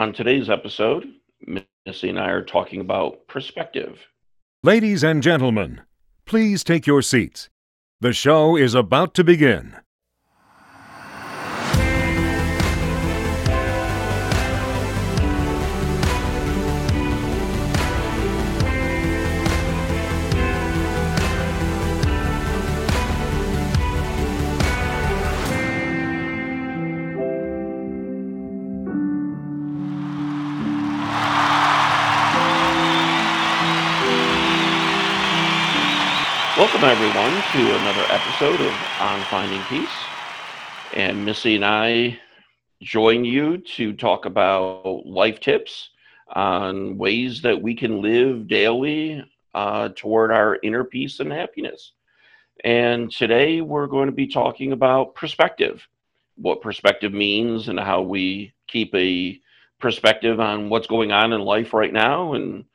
On today's episode, Missy and I are talking about perspective. Ladies and gentlemen, please take your seats. The show is about to begin. Welcome, everyone, to another episode of On Finding Peace. And Missy and I join you to talk about life tips on ways that we can live daily uh, toward our inner peace and happiness. And today we're going to be talking about perspective, what perspective means, and how we keep a perspective on what's going on in life right now and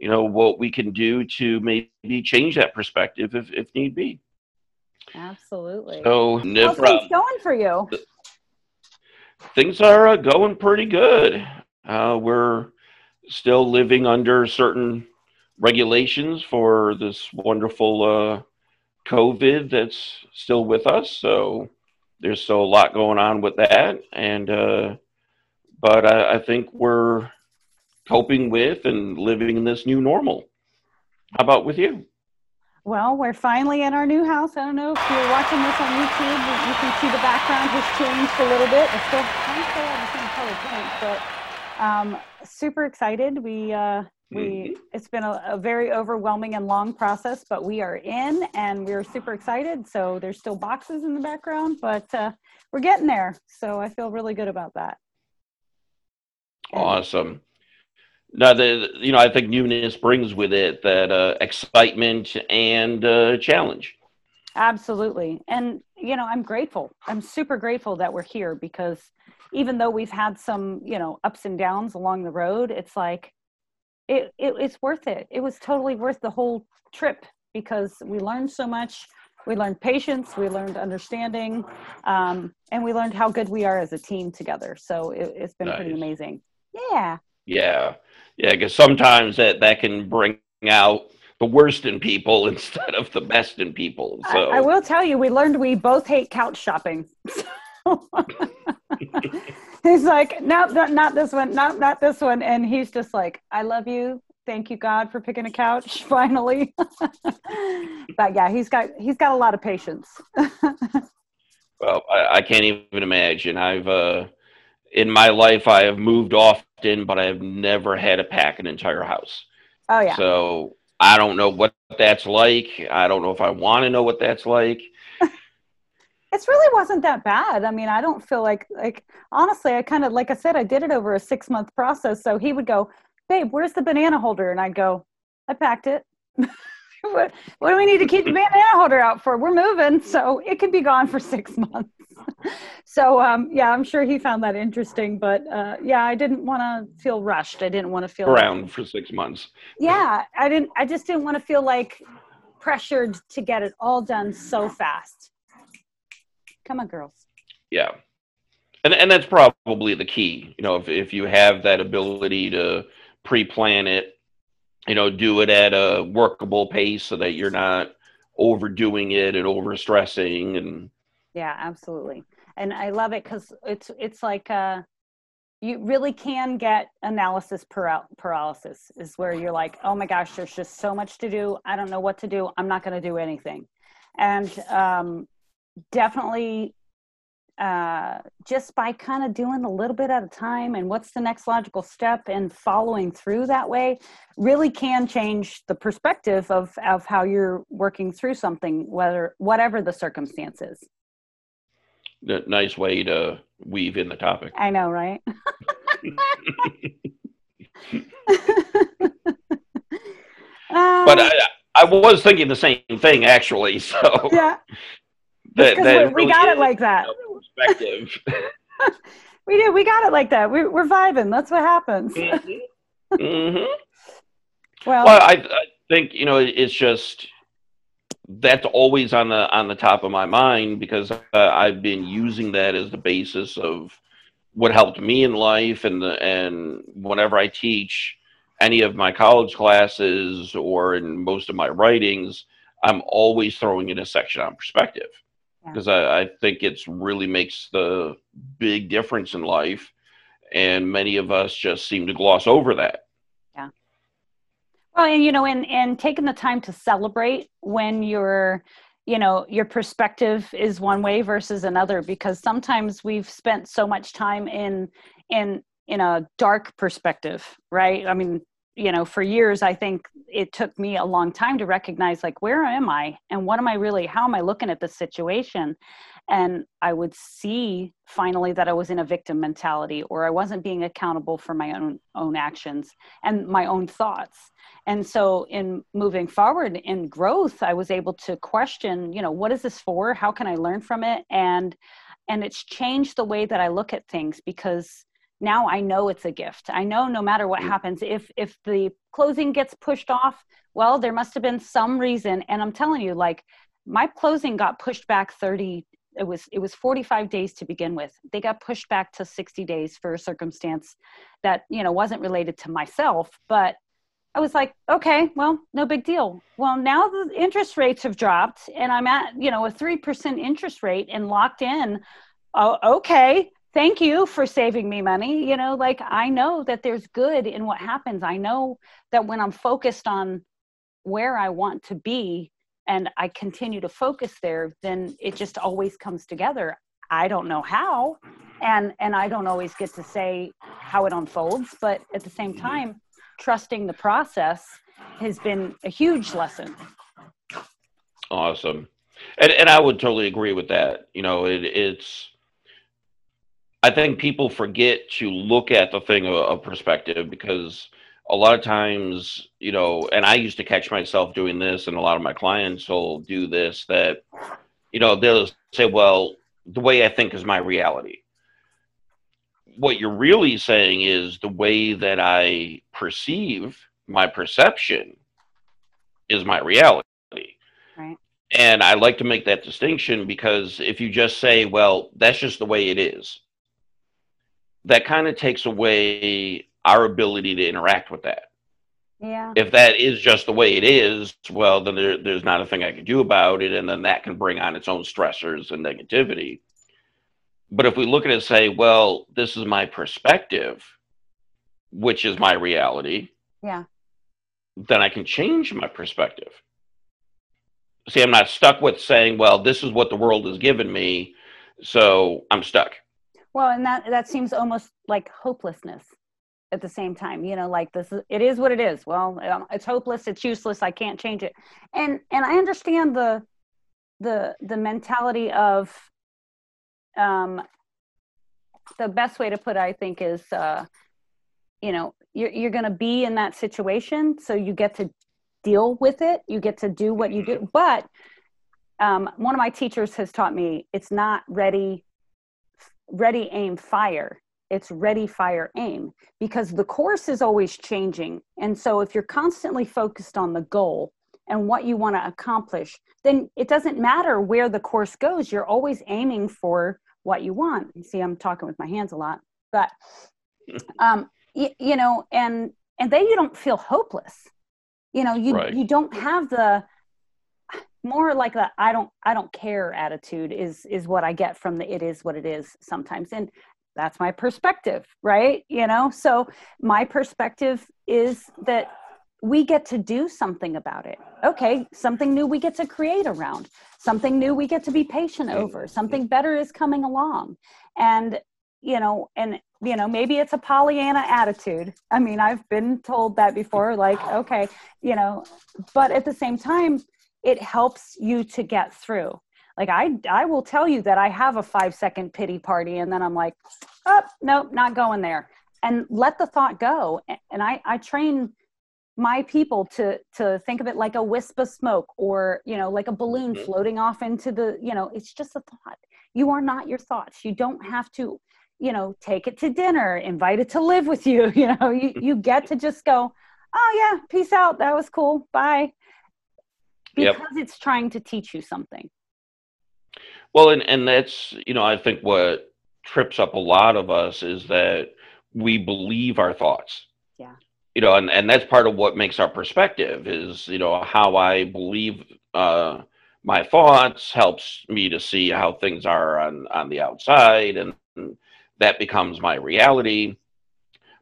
you know what we can do to maybe change that perspective if, if need be Absolutely. so How's things going for you? things are uh, going pretty good uh, we're still living under certain regulations for this wonderful uh, covid that's still with us so there's still a lot going on with that and uh, but I, I think we're coping with and living in this new normal how about with you Well, we're finally in our new house. I don't know if you're watching this on YouTube, you can see the background has changed a little bit. It's still kind of still the same color paint, but um, super excited. We uh, we it's been a, a very overwhelming and long process, but we are in and we're super excited. So there's still boxes in the background, but uh, we're getting there. So I feel really good about that. And- Awesome. Now, the you know, I think newness brings with it that uh, excitement and uh, challenge. Absolutely. And, you know, I'm grateful. I'm super grateful that we're here because even though we've had some, you know, ups and downs along the road, it's like, it, it it's worth it. It was totally worth the whole trip because we learned so much. We learned patience, we learned understanding, um, and we learned how good we are as a team together. So it, it's been pretty amazing. Yeah. Yeah, yeah, because sometimes that that can bring out the worst in people instead of the best in people. So I will tell you, we learned we both hate couch shopping. he's like, no, not, not this one, not not this one, and he's just like, I love you. Thank you, God, for picking a couch finally. but yeah, he's got he's got a lot of patience. well, I, I can't even imagine. I've uh, in my life I have moved often, but I have never had to pack an entire house. oh yeah, So I don't know what that's like. I don't know if I want to know what that's like. it really wasn't that bad. I mean, I don't feel like like honestly, I kind of like I said, I did it over a six month process. So he would go, babe, where's the banana holder? And I'd go, I packed it. what, what do we need to keep the banana holder out for? We're moving, so it could be gone for six months. So um, yeah, I'm sure he found that interesting. But uh, yeah, I didn't want to feel rushed. I didn't want to feel like- Around for six months. yeah, I didn't. I just didn't want to feel like pressured to get it all done so fast. Come on, girls. Yeah. And and that's probably the key. You know, if if you have that ability to pre-plan it, you know, do it at a workable pace so that you're not overdoing it and overstressing and Yeah, absolutely. And I love it because it's it's like uh, you really can get analysis paralysis. Is where you're like, oh my gosh, there's just so much to do. I don't know what to do. I'm not going to do anything. And um, definitely, uh, just by kind of doing a little bit at a time, and what's the next logical step, and following through that way, really can change the perspective of of how you're working through something, whether whatever the circumstances. A nice way to weave in the topic. I know, right? But Um, I, I was thinking the same thing actually. So yeah, that, because that we, really got it like that. perspective. We do. We got it like that. We, we're vibing. That's what happens. hmm Well, Well, I, I think you know it's just that's always on the on the top of my mind because uh, I've been using that as the basis of what helped me in life and the, and whenever I teach any of my college classes or in most of my writings, I'm always throwing in a section on perspective because yeah. I, I think it's really makes the big difference in life. And many of us just seem to gloss over that. Well, and you know, and and taking the time to celebrate when you're you know your perspective is one way versus another because sometimes we've spent so much time in in in a dark perspective right? I mean you know for years i think it took me a long time to recognize like where am i? And what am i really? How am i looking at the situation and i would see finally that i was in a victim mentality or i wasn't being accountable for my own own actions and my own thoughts. And so in moving forward in growth i was able to question you know what is this for? How can i learn from it? And and it's changed the way that i look at things because now i know it's a gift. I know no matter what mm. happens if if the closing gets pushed off well there must have been some reason. And i'm telling you like my closing got pushed back 30 it was it was 45 days to begin with. They got pushed back to 60 days for a circumstance that you know wasn't related to myself but i was like okay well no big deal. Well now the interest rates have dropped and i'm at you know a 3% interest rate and locked in. Oh, okay thank you for saving me money. You know like i know that there's good in what happens. I know that when i'm focused on where i want to be and i continue to focus there then it just always comes together. I don't know how and and i don't always get to say how it unfolds but at the same mm-hmm. time trusting the process has been a huge lesson. Awesome. And and i would totally agree with that. You know it, it's I think people forget to look at the thing of, of perspective because a lot of times, you know, and I used to catch myself doing this, and a lot of my clients will do this that, you know, they'll say, well, the way I think is my reality. What you're really saying is the way that I perceive my perception is my reality. Right. And I like to make that distinction because if you just say, well, that's just the way it is, that kind of takes away our ability to interact with that. Yeah. If that is just the way it is, well, then there, there's not a thing I can do about it, and then that can bring on its own stressors and negativity. But if we look at it and say, well, this is my perspective, which is my reality, yeah, then I can change my perspective. See, I'm not stuck with saying, well, this is what the world has given me, so I'm stuck. Well, and that that seems almost like hopelessness at the same time. You know, like this is it is what it is. Well, um, it's hopeless. It's useless. I can't change it. And and I understand the the the mentality of um the best way to put it, I think is uh you know you're you're going to be in that situation so you get to deal with it you get to do what you do but um, one of my teachers has taught me it's not ready ready, aim, fire. It's ready, fire, aim because the course is always changing. And so if you're constantly focused on the goal and what you want to accomplish, then it doesn't matter where the course goes. You're always aiming for what you want. You see, I'm talking with my hands a lot, but um, you, you know, and and then you don't feel hopeless. You know, you right. you don't have the more like the i don't i don't care attitude is is what i get from the it is what it is sometimes and that's my perspective right? You know so my perspective is that we get to do something about it. Okay something new we get to create around. Something new we get to be patient over. Something better is coming along. And you know and you know maybe it's a pollyanna attitude. I mean i've been told that before like okay you know but at the same time it helps you to get through like i i will tell you that i have a five second pity party and then i'm like oh nope not going there. And let the thought go. And i i train my people to to think of it like a wisp of smoke or you know like a balloon mm-hmm. floating off into the you know it's just a thought. You are not your thoughts. You don't have to you know take it to dinner invite it to live with you you know you, you get to just go oh yeah peace out. That was cool. Bye. Because yep. it's trying to teach you something well and and that's you know i think what trips up a lot of us is that we believe our thoughts. Yeah. You know, and, and that's part of what makes our perspective is, you know, how I believe uh, my thoughts helps me to see how things are on, on the outside and that becomes my reality.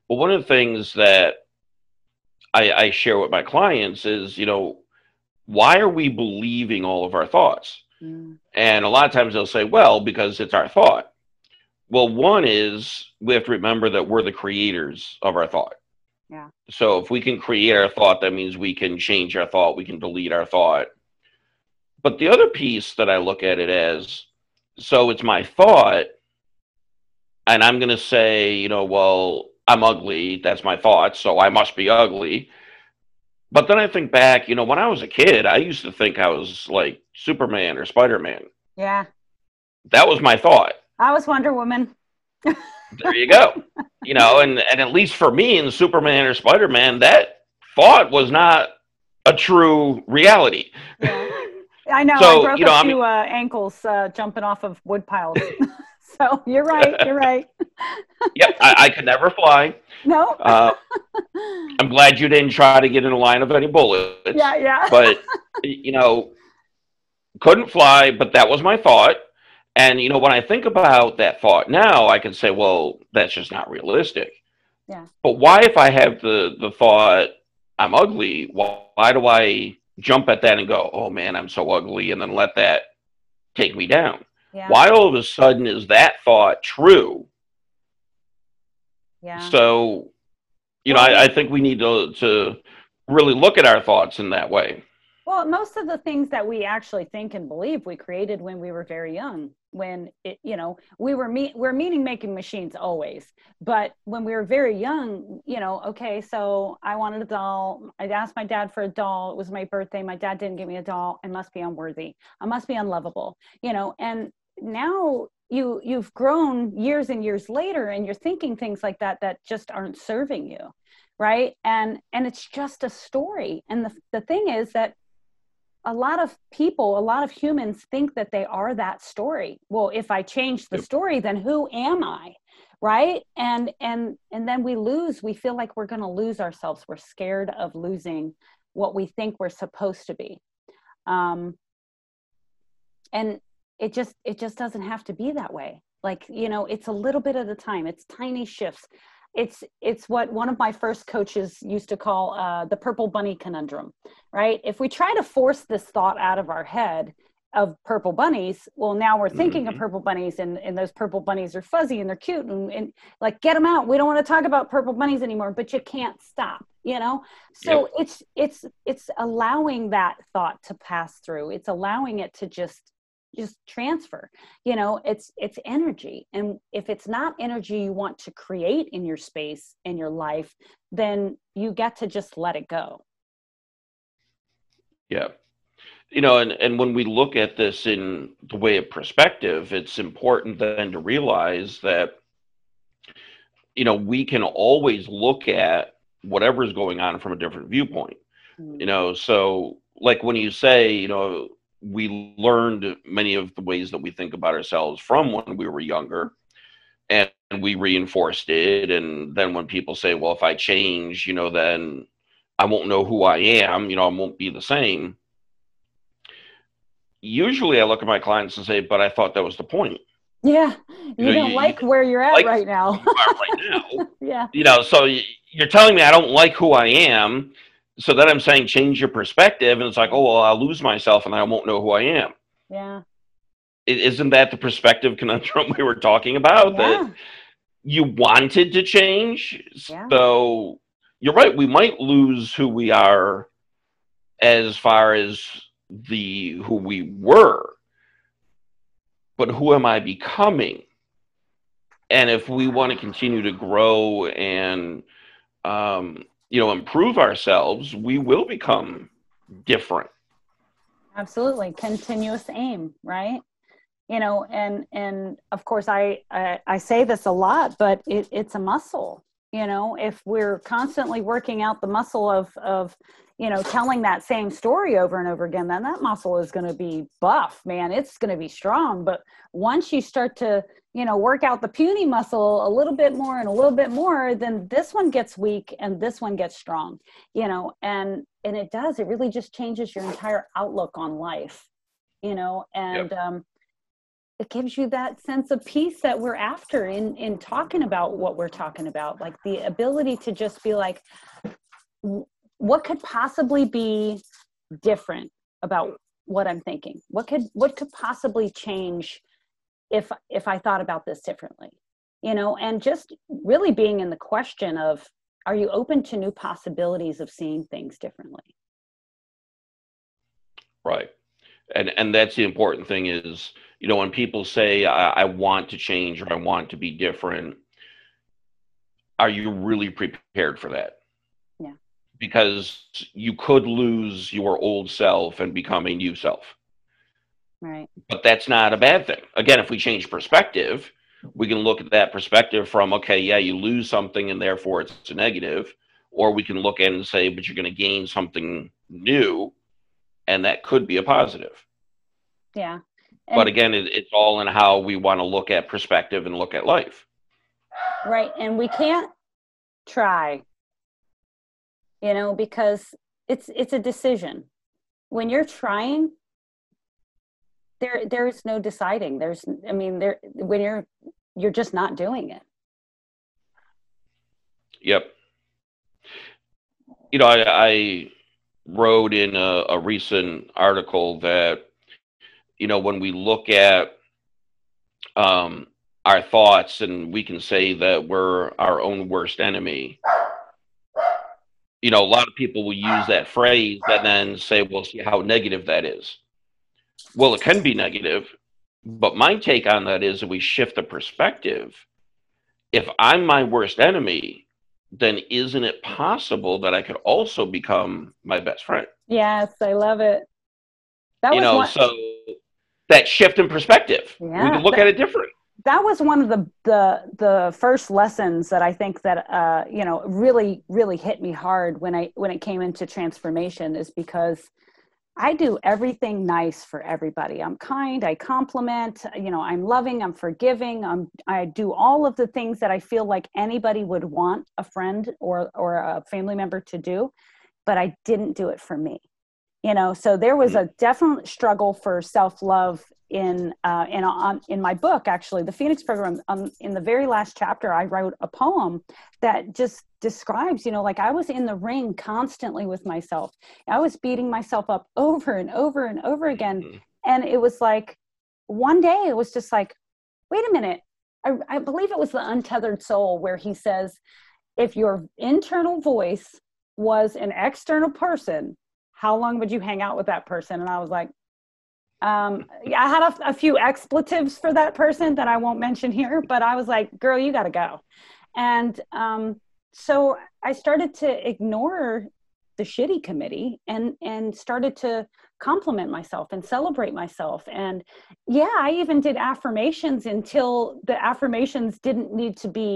But one of the things that I, I share with my clients is, you know, why are we believing all of our thoughts? Mm. And a lot of times they'll say, well, because it's our thought. Well, one is we have to remember that we're the creators of our thought. Yeah. So if we can create our thought, that means we can change our thought, we can delete our thought. But the other piece that I look at it as so it's my thought, and I'm going to say, you know, well, I'm ugly. That's my thought. So I must be ugly. But then I think back, you know, when I was a kid, I used to think I was like Superman or Spider Man. Yeah. That was my thought. I was Wonder Woman. there you go. You know, and, and at least for me in Superman or Spider Man, that thought was not a true reality. Yeah. I know. So, I broke you know, a I few mean- uh, ankles uh, jumping off of wood piles. so you're right. You're right. Yep, I, I could never fly. No. Uh, I'm glad you didn't try to get in the line of any bullets. yeah. Yeah. but you know couldn't fly but that was my thought and you know when i think about that thought now i can say well that's just not realistic Yeah. but why if i have the the thought i'm ugly why, why do i jump at that and go oh man i'm so ugly and then let that take me down yeah. why all of a sudden is that thought true Yeah. so you know I, I think we need to to really look at our thoughts in that way Well, most of the things that we actually think and believe we created when we were very young. When it, you know, we were me- we're meaning making machines always, but when we were very young, you know, okay, so I wanted a doll. I asked my dad for a doll. It was my birthday. My dad didn't give me a doll. I must be unworthy. I must be unlovable. You know, and now you you've grown years and years later, and you're thinking things like that that just aren't serving you, right? And and it's just a story. And the the thing is that a lot of people, a lot of humans think that they are that story. Well, if I change the story, then who am I? Right? And and and then we lose, we feel like we're going to lose ourselves. We're scared of losing what we think we're supposed to be. Um and it just it just doesn't have to be that way. Like, you know, it's a little bit at a time. It's tiny shifts it's it's what one of my first coaches used to call uh, the purple bunny conundrum right? If we try to force this thought out of our head of purple bunnies well now we're thinking of Mhm. purple bunnies and, and those purple bunnies are fuzzy and they're cute and, and like get them out. We don't want to talk about purple bunnies anymore but you can't stop you know? So it's it's it's allowing that thought to pass through. It's allowing it to just just transfer you know it's it's energy and if it's not energy you want to create in your space in your life then you get to just let it go Yeah. You know, and, and when we look at this in the way of perspective, it's important then to realize that, you know, we can always look at whatever's going on from a different viewpoint. Mm. You know, so like when you say, you know, we learned many of the ways that we think about ourselves from when we were younger and we reinforced it. And then when people say, well, if I change, you know, then I won't know who I am, you know, I won't be the same. Usually I look at my clients and say, but I thought that was the point. yeah you know, don't you- like where you're at like- right now right now. yeah You know, so you're telling me I don't like who I am. So then I'm saying change your perspective. And it's like, oh, well, I'll lose myself and I won't know who I am. yeah Isn't that the perspective conundrum we were talking about? yeah That you wanted to change. Yeah. So you're right. We might lose who we are as far as the who we were, but who am I becoming? And if we want to continue to grow and um, you know improve ourselves, we will become different. absolutely. Continuous aim right? You know and and of course i i, I say this a lot but it, it's a muscle. You know if we're constantly working out the muscle of of you know telling that same story over and over again then that muscle is going to be buff man. It's going to be strong. But once you start to you know work out the puny muscle a little bit more and a little bit more then this one gets weak and this one gets strong you know and and it does it really just changes your entire outlook on life you know and yep. um it gives you that sense of peace that we're after in in talking about what we're talking about like the ability to just be like what could possibly be different about what i'm thinking what could what could possibly change if if i thought about this differently you know and just really being in the question of are you open to new possibilities of seeing things differently? Right. And and that's the important thing is you know when people say I, I want to change or i want to be different are you really prepared for that? Yeah. Because you could lose your old self and become a new self right. But that's not a bad thing. Again if we change perspective we can look at that perspective from okay yeah you lose something and therefore it's a negative or we can look at it and say but you're going to gain something new and that could be a positive. Yeah. And but again it, it's all in how we want to look at perspective and look at life. Right and we can't try you know because it's it's a decision. When you're trying there there's no deciding. There's i mean there when you're you're just not doing it. Yep. You know i, I wrote in a, a recent article that you know when we look at um, our thoughts and we can say that we're our own worst enemy you know a lot of people will use that phrase and then say well see how negative that is well it can be negative but my take on that is that we shift the perspective if i'm my worst enemy then isn't it possible that I could also become my best friend? Yes, I love it. That you know, one... so that shift in perspective, yeah, we can look that, at it different. That was one of the the the first lessons that I think that uh, you know really really hit me hard when I when it came into transformation is because I do everything nice for everybody. I'm kind, I compliment, you know, I'm loving, I'm forgiving, I'm I do all of the things that I feel like anybody would want a friend or or a family member to do, but I didn't do it for me. You know, so there was a definite struggle for self-love in uh, in on in my book actually the phoenix program um, in the very last chapter i wrote a poem that just describes you know like i was in the ring constantly with myself. I was beating myself up over and over and over again. Mm-hmm. and it was like one day it was just like wait a minute. I, I believe it was the untethered soul where he says if your internal voice was an external person how long would you hang out with that person? And i was like um, I had a, a, few expletives for that person that I won't mention here, but I was like, girl, you got to go. And um, so I started to ignore the shitty committee and and started to compliment myself and celebrate myself. And yeah i even did affirmations until the affirmations didn't need to be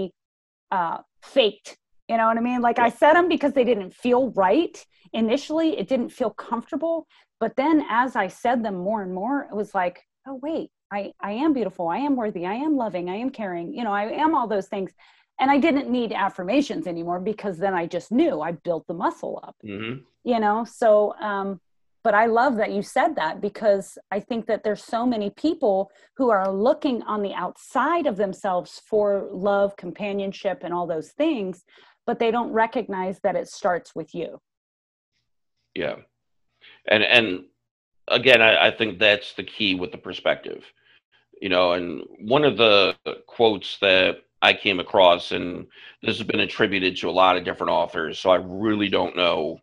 uh, faked you know what i mean? Like i said them because they didn't feel right. Initially it didn't feel comfortable but then as i said them more and more it was like oh wait i i am beautiful. I am worthy. I am loving. I am caring. You know i am all those things. And i didn't need affirmations anymore because then i just knew i built the muscle up. Mm-hmm. you know? So um but i love that you said that because i think that there's so many people who are looking on the outside of themselves for love companionship and all those things but they don't recognize that it starts with you. Yeah. And and again I, I think that's the key with the perspective you know and one of the quotes that i came across and this has been attributed to a lot of different authors so i really don't know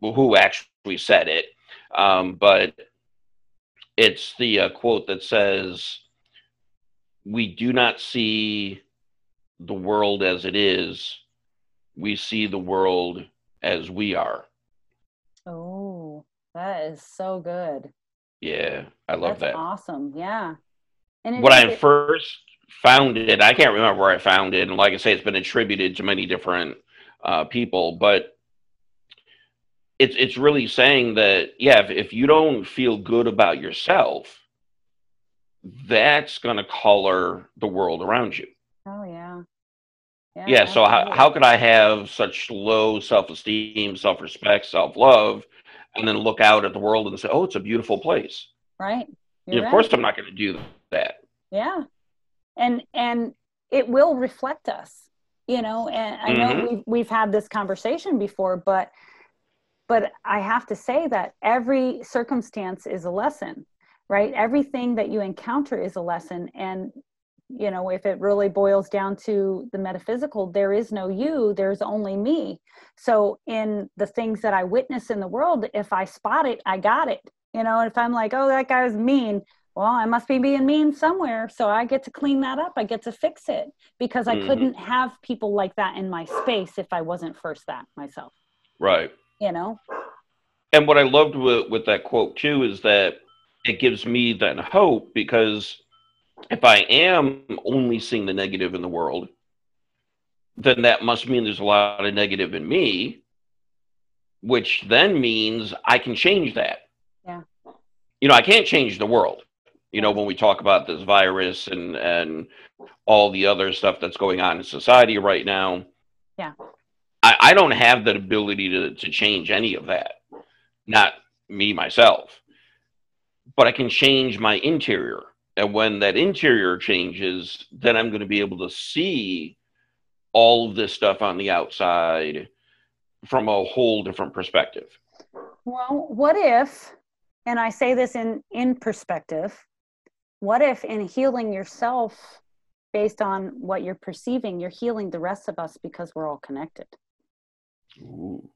who actually said it um, but it's the uh, quote that says we do not see the world as it is we see the world as we are Oh, that is so good. Yeah, I love That's that. Awesome. Yeah. And when I first found it, I can't remember where I found it. And like I say, it's been attributed to many different uh, people, but it's it's really saying that yeah, if, if you don't feel good about yourself, that's going to color the world around you. Yeah. Yeah. so how, how could I have such low self-esteem, self-respect, self-love, and then look out at the world and say, "Oh, it's a beautiful place." Right. Know, Of course, I'm not going to do that. Yeah. And and it will reflect us, you know. And I know mm-hmm. we've we've had this conversation before, but but I have to say that every circumstance is a lesson, right? Everything that you encounter is a lesson, and you know if it really boils down to the metaphysical there is no you there's only me. So in the things that i witness in the world if i spot it i got it. You know if i'm like oh that guy's mean well i must be being mean somewhere. So i get to clean that up. I get to fix it because i mm-hmm. couldn't have people like that in my space if i wasn't first that myself. Right. You know? And what i loved with, with that quote too is that it gives me then hope because if I am only seeing the negative in the world, then that must mean there's a lot of negative in me, which then means I can change that. Yeah. You know, I can't change the world. You know, when we talk about this virus and and all the other stuff that's going on in society right now. Yeah. I, I don't have that ability to, to change any of that. Not me myself. But I can change my interior and when that interior changes, then I'm going to be able to see all of this stuff on the outside from a whole different perspective. Well, what if, and I say this in, in perspective, what if in healing yourself based on what you're perceiving, you're healing the rest of us because we're all connected? Ooh.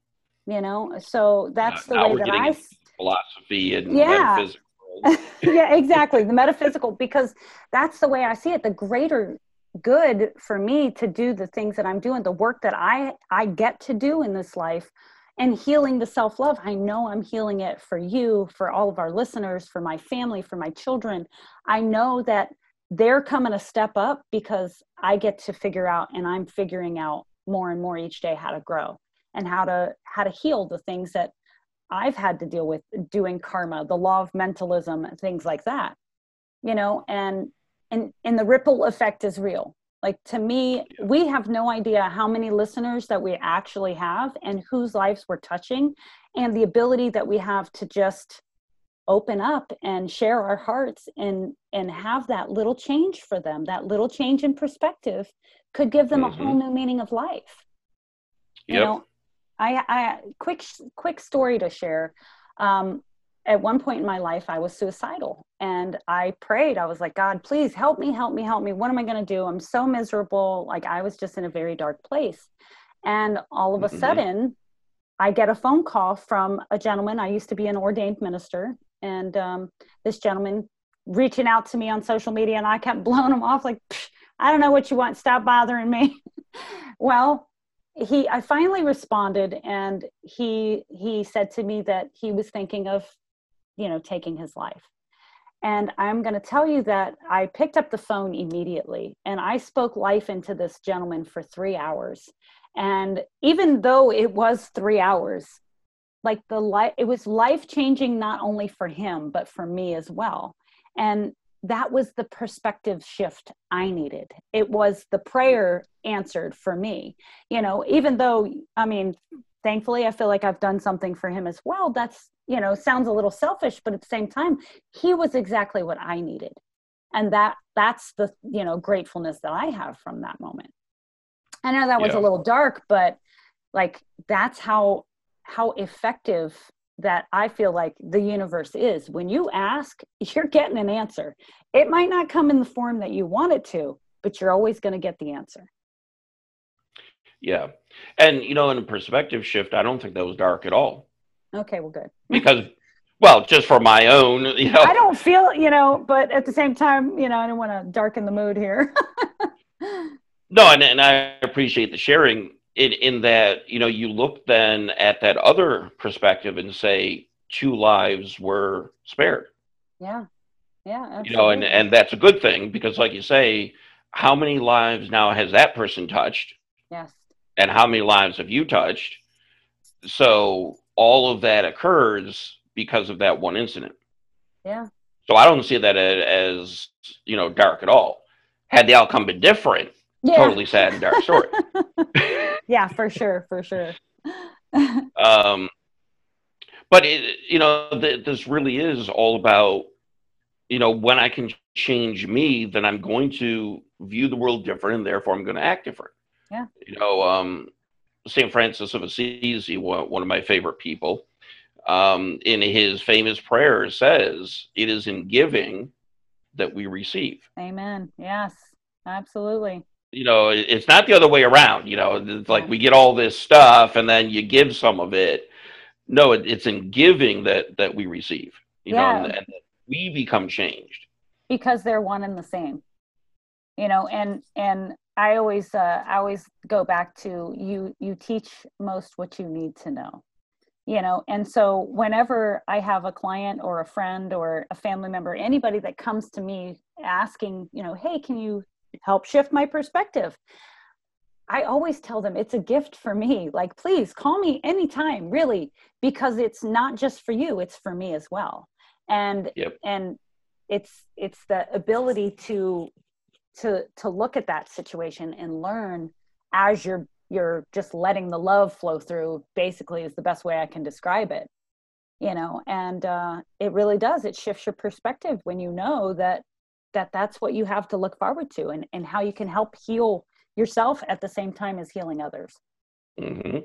You know, so that's now, the way that I philosophy and yeah. metaphysics yeah, exactly. The metaphysical, because that's the way I see it. The greater good for me to do the things that I'm doing, the work that I I get to do in this life, and healing the self love. I know I'm healing it for you, for all of our listeners, for my family, for my children. I know that they're coming a step up because I get to figure out, and I'm figuring out more and more each day how to grow and how to how to heal the things that I've had to deal with doing karma, the law of mentalism, things like that. You know, and and and the ripple effect is real. Like to me, we have no idea how many listeners that we actually have and whose lives we're touching and the ability that we have to just open up and share our hearts and and have that little change for them that little change in perspective could give them mm-hmm. a whole new meaning of life yep. you know I, I quick quick story to share. Um, at one point in my life, I was suicidal, and I prayed. I was like, God, please help me, help me, help me. What am I going to do? I'm so miserable. Like I was just in a very dark place, and all of a mm-hmm. sudden, I get a phone call from a gentleman. I used to be an ordained minister, and um, this gentleman reaching out to me on social media, and I kept blowing him off like, I don't know what you want. Stop bothering me. well, he i finally responded and he he said to me that he was thinking of you know taking his life. And i'm going to tell you that i picked up the phone immediately and i spoke life into this gentleman for 3 hours. And even though it was 3 hours like the life it was life changing not only for him but for me as well. And that was the perspective shift I needed. It was the prayer answered for me. You know, even though, I mean, thankfully, I feel like I've done something for him as well. That's, you know, sounds a little selfish, but at the same time, he was exactly what I needed. And that that's the, you know, gratefulness that I have from that moment. I know that was yeah. a little dark, but like that's how how effective that I feel like the universe is. When you ask, you're getting an answer. It might not come in the form that you want it to, but you're always going to get the answer. Yeah. And, you know, in a perspective shift, I don't think that was dark at all. Okay, well, good. because, well, just for my own, you know. I don't feel, you know, but at the same time, you know, I don't want to darken the mood here. no, and, and I appreciate the sharing in in that you know you look then at that other perspective and say two lives were spared. Yeah. Yeah absolutely. you know and and that's a good thing because like you say how many lives now has that person touched? Yes. And how many lives have you touched? So all of that occurs because of that one incident. Yeah. So I don't see that as you know dark at all. Had the outcome been different, yeah. totally sad and dark story. yeah, for sure, for sure. um, but it, you know, th- this really is all about you know when I can change me, then I'm going to view the world different, and therefore I'm going to act different. Yeah. You know, um, St. Francis of Assisi, one, one of my favorite people, um, in his famous prayer says, It is in giving that we receive. Amen. Yes, absolutely. You know, it's not the other way around. You know, it's like we get all this stuff and then you give some of it. No, it, it's in giving that that we receive. You yeah. know, and, and we become changed because they're one and the same. You know, and and I always uh, I always go back to you you teach most what you need to know you know and so whenever i have a client or a friend or a family member anybody that comes to me asking you know hey can you help shift my perspective. I always tell them it's a gift for me. Like please call me anytime really because it's not just for you it's for me as well. And yep. and it's it's the ability to to to look at that situation and learn as you're you're just letting the love flow through basically is the best way i can describe it you know? And uh, it really does. It shifts your perspective when you know that that that's what you have to look forward to and, and how you can help heal yourself at the same time as healing others mm-hmm.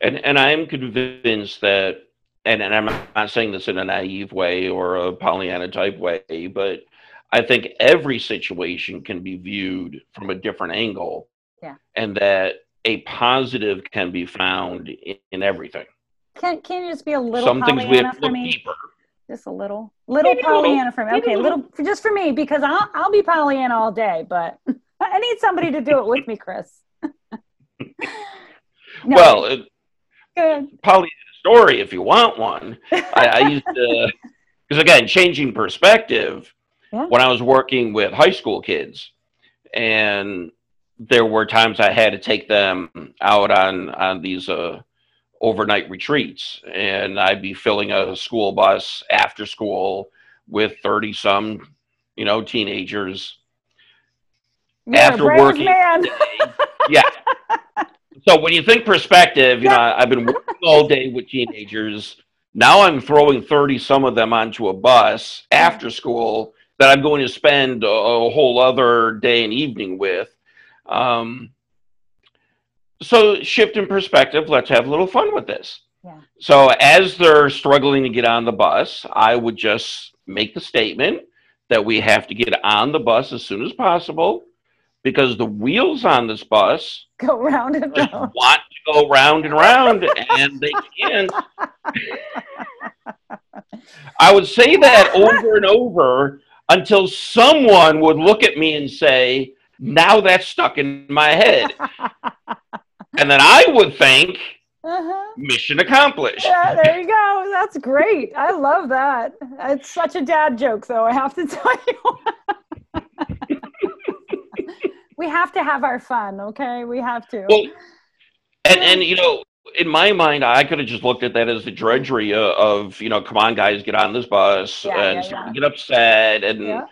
and and i'm convinced that and, and i'm not saying this in a naive way or a pollyanna type way but I think every situation can be viewed from a different angle. Yeah. And that a positive can be found in, in everything. Can can you just be a little some things we have to look deeper. Just a little, little Maybe Pollyanna little. for me. Okay, little, little just for me because I'll I'll be Pollyanna all day, but I need somebody to do it with me, Chris. no, well, it, good. Pollyanna story if you want one. I, I used to because again, changing perspective yeah. when I was working with high school kids, and there were times I had to take them out on on these uh, overnight retreats, and I'd be filling a school bus after school with thirty some, you know, teenagers. You're after working, yeah. So when you think perspective, you know, I've been working all day with teenagers. Now I'm throwing 30 some of them onto a bus after school that I'm going to spend a, a whole other day and evening with. Um, so shift in perspective. Let's have a little fun with this. Yeah. So as they're struggling to get on the bus, I would just make the statement that we have to get on the bus as soon as possible because the wheels on this bus go round and round. Want to go round and round, and they can't. I would say that over and over until someone would look at me and say, now that's stuck in my head. and then I would think, uh-huh. mission accomplished. Yeah, there you go. That's great. I love that. It's such a dad joke, though, I have to tell you. we have to have our fun, okay? We have to. Well, and, and you know, in my mind, I could have just looked at that as the drudgery of, you know, come on, guys, get on this bus yeah, and yeah, yeah. get upset and,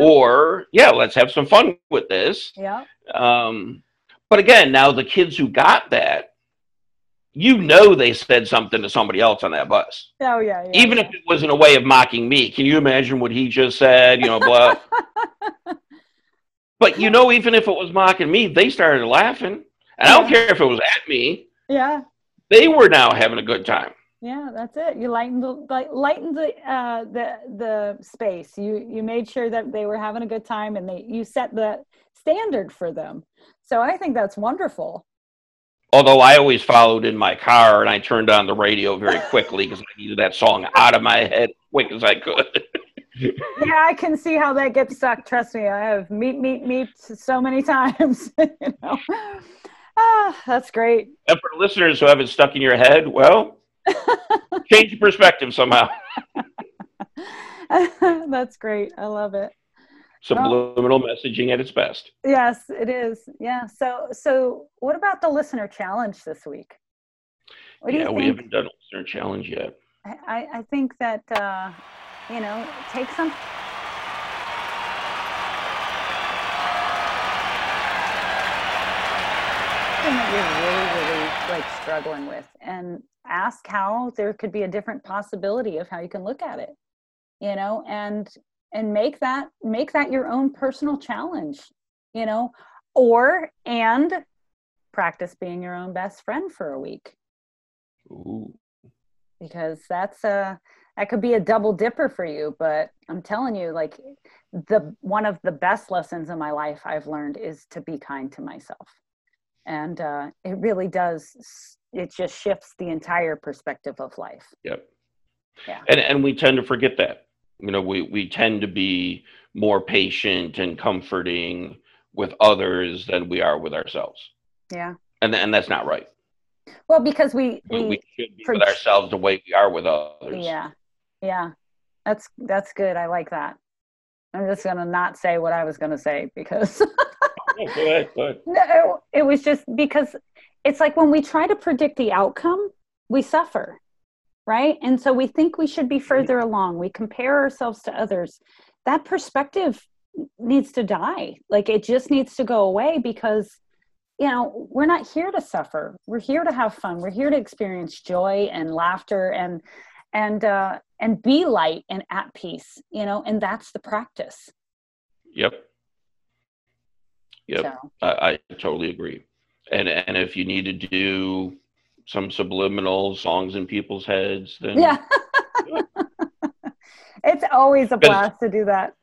or yeah, let's have some fun with this. Yeah. Um, but again, now the kids who got that, you know, they said something to somebody else on that bus. Oh yeah. Even if it was in a way of mocking me, can you imagine what he just said? You know, blah. but you know, even if it was mocking me, they started laughing, and I don't care if it was at me. Yeah they were now having a good time. Yeah, that's it. You lightened the lightened the uh, the the space. You you made sure that they were having a good time, and they you set the standard for them. So I think that's wonderful. Although I always followed in my car, and I turned on the radio very quickly because I needed that song out of my head quick as I could. yeah, I can see how that gets stuck. Trust me, I have meet meet meet so many times. you know. Ah, that's great. And for listeners who have it stuck in your head, well, change your perspective somehow. that's great. I love it. Subliminal well, messaging at its best. Yes, it is. Yeah. So, so what about the listener challenge this week? yeah, we haven't done a listener challenge yet. I, I think that uh, you know, take some that you're really, really like struggling with and ask how there could be a different possibility of how you can look at it you know and and make that make that your own personal challenge you know or and practice being your own best friend for a week Ooh. because that's a that could be a double dipper for you but i'm telling you like the one of the best lessons in my life i've learned is to be kind to myself and uh, it really does it just shifts the entire perspective of life Yep. Yeah. And and we tend to forget that. You know, we we tend to be more patient and comforting with others than we are with ourselves. yeah And and that's not right. well because we We, we we should be for- with ourselves the way we are with others. yeah yeah that's that's good i like that i'm just gonna not say what i was gonna say because Yeah, go ahead, go ahead. no it was just because it's like when we try to predict the outcome we suffer right? And so we think we should be further along. We compare ourselves to others. That perspective needs to die. Like it just needs to go away because you know we're not here to suffer. We're here to have fun. We're here to experience joy and laughter and and uh and be light and at peace you know and that's the practice. Yep. Yep. so. I, I totally agree. And and if you need to do some subliminal songs in people's heads, then yeah. It's always a blast to do that.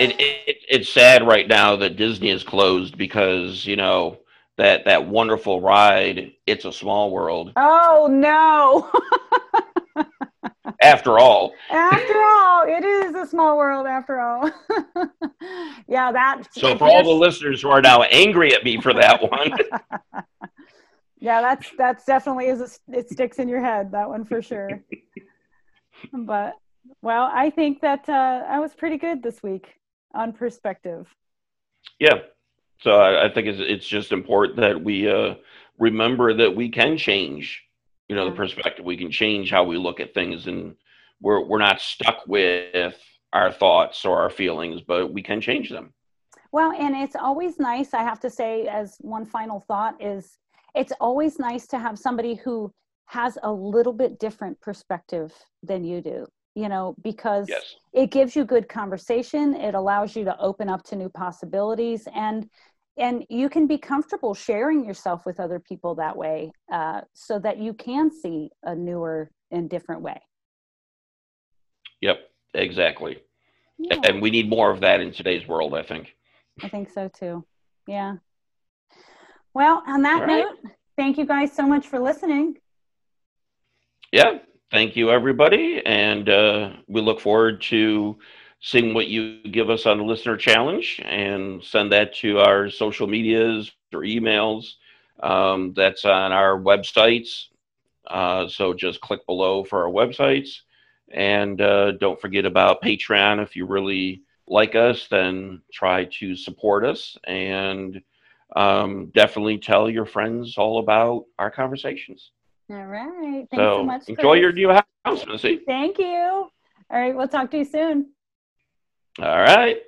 It, it, it's sad right now that Disney is closed because you know that that wonderful ride, It's a Small World. oh no. After all, after all. It is a small world after all. Yeah that so for all the listeners who are now angry at me for that one, yeah that's that's definitely is a, it sticks in your head that one for sure but well i think that uh i was pretty good this week on perspective yeah. So I, I think it's it's just important that we uh, remember that we can change, you know, the perspective. We can change how we look at things, and we're we're not stuck with our thoughts or our feelings, but we can change them. well and it's always nice i have to say as one final thought is it's always nice to have somebody who has a little bit different perspective than you do you know because Yes. it gives you good conversation it allows you to open up to new possibilities and and you can be comfortable sharing yourself with other people that way uh, so that you can see a newer and different way Yep. Exactly. yeah, And we need more of that in today's world. I think. i think so too yeah well on that right. note thank you guys so much for listening. Yeah thank you everybody and uh, we look forward to seeing what you give us on the listener challenge and send that to our social medias or emails um, that's on our websites. Uh, so just click below for our websites. And uh, don't forget about patreon. If you really like us then try to support us. And um, definitely tell your friends all about our conversations all right thanks so, so much enjoy Chris. your new house, Missy. thank you all right we'll talk to you soon All right.